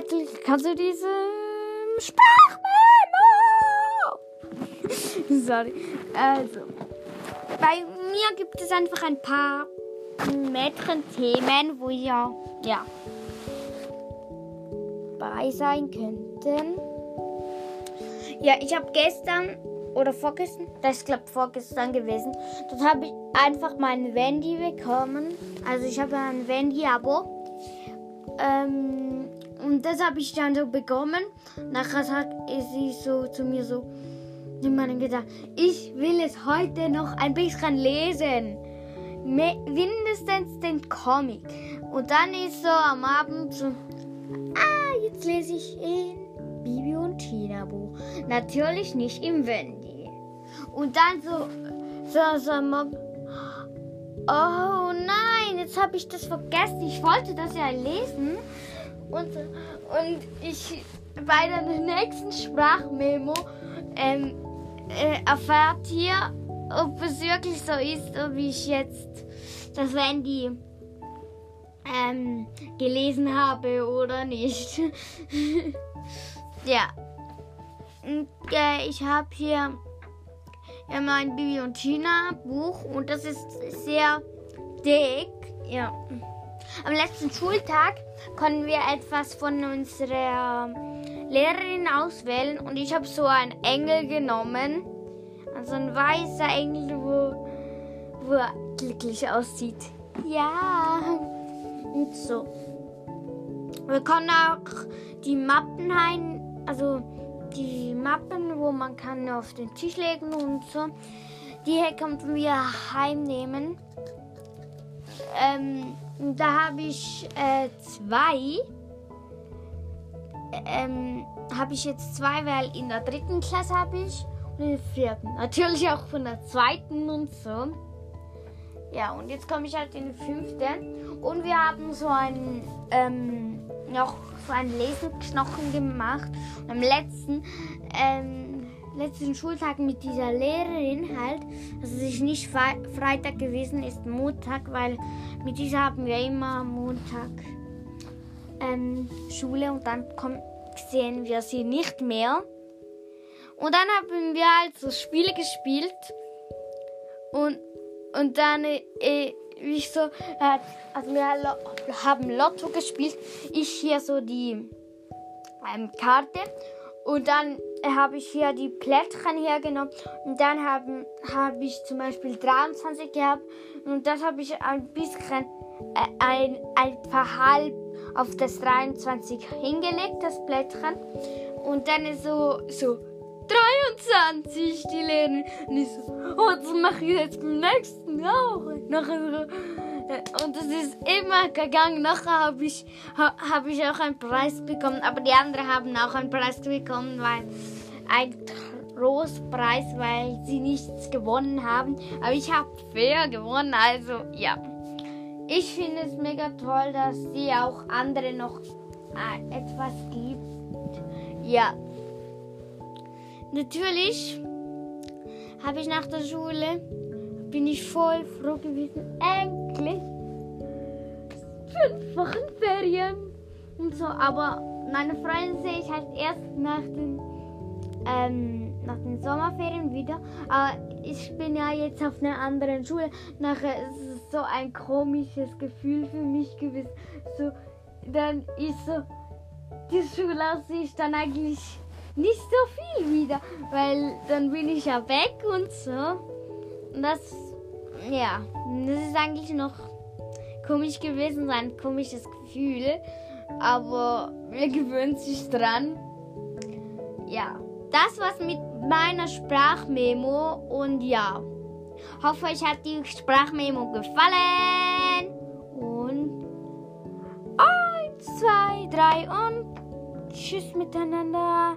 Zettel, kannst du diese Sprachmemo? Sorry. Also, bei mir gibt es einfach ein paar Mädchen-Themen, wo ihr ja bei sein könnten. Ja, ich habe gestern oder vorgestern, das ist glaube vorgestern gewesen, dort habe ich einfach mein Wendy bekommen. Also ich habe ein Wendy-Abo. Ähm, und das habe ich dann so bekommen. Nachher sagt sie so zu mir so, in meinem gedacht, ich will es heute noch ein bisschen lesen. Mindestens den Comic. Und dann ist so am Abend so, ah, jetzt lese ich in Bibi und Tina Buch. Natürlich nicht im Wendy. Und dann so, so, so, oh nein, jetzt habe ich das vergessen. Ich wollte das ja lesen. Und, und ich bei der nächsten Sprachmemo ähm, äh, erfährt hier, ob es wirklich so ist, wie ich jetzt das Wendy ähm, gelesen habe oder nicht. ja. Und, äh, ich habe hier ja, mein Bibi und Tina Buch und das ist sehr dick. Ja. Am letzten Schultag konnten wir etwas von unserer Lehrerin auswählen und ich habe so einen Engel genommen. Also ein weißer Engel, wo, wo er glücklich aussieht. Ja. Und so. Wir können auch die Mappen ein, also die Mappen, wo man kann auf den Tisch legen und so. Die hier können wir heimnehmen. Ähm, da habe ich äh, zwei. Ähm, habe ich jetzt zwei, weil in der dritten Klasse habe ich und in der vierten. Natürlich auch von der zweiten und so. Ja, und jetzt komme ich halt in die fünfte. Und wir haben so ein, ähm, noch so einen Leseknochen gemacht. Und am letzten, ähm, letzten Schultag mit dieser Lehrerin halt, also es ist nicht Fre Freitag gewesen, ist Montag, weil mit dieser haben wir immer Montag ähm, Schule und dann kommt, sehen wir sie nicht mehr. Und dann haben wir halt so Spiele gespielt und und dann, äh, ich so, äh, also wir haben Lotto gespielt. Ich hier so die ähm, Karte. Und dann äh, habe ich hier die Plättchen hergenommen. Und dann habe hab ich zum Beispiel 23 gehabt. Und das habe ich ein bisschen, äh, ein, einfach halb auf das 23 hingelegt, das Plättchen. Und dann ist so, so 23, die Lehrerin. Und ich so, oh, das mache ich jetzt beim nächsten auch. Nachher so, und es ist immer gegangen. Nachher habe ich, hab ich auch einen Preis bekommen. Aber die anderen haben auch einen Preis bekommen, weil ein Trostpreis, weil sie nichts gewonnen haben. Aber ich habe fair gewonnen, also ja. Ich finde es mega toll, dass sie auch andere noch äh, etwas gibt. Ja, Natürlich habe ich nach der Schule, bin ich voll froh gewesen, endlich fünf Wochen Ferien und so. Aber meine Freunde sehe ich halt erst nach den, ähm, nach den Sommerferien wieder. Aber ich bin ja jetzt auf einer anderen Schule. Nachher ist es so ein komisches Gefühl für mich gewesen. So, dann ist so, die Schule aus dann eigentlich nicht so viel wieder, weil dann bin ich ja weg und so. Das, ja, das ist eigentlich noch komisch gewesen, so ein komisches Gefühl. Aber wir gewöhnen sich dran. Ja, das war's mit meiner Sprachmemo und ja, hoffe euch hat die Sprachmemo gefallen. Und eins, zwei, drei und tschüss miteinander.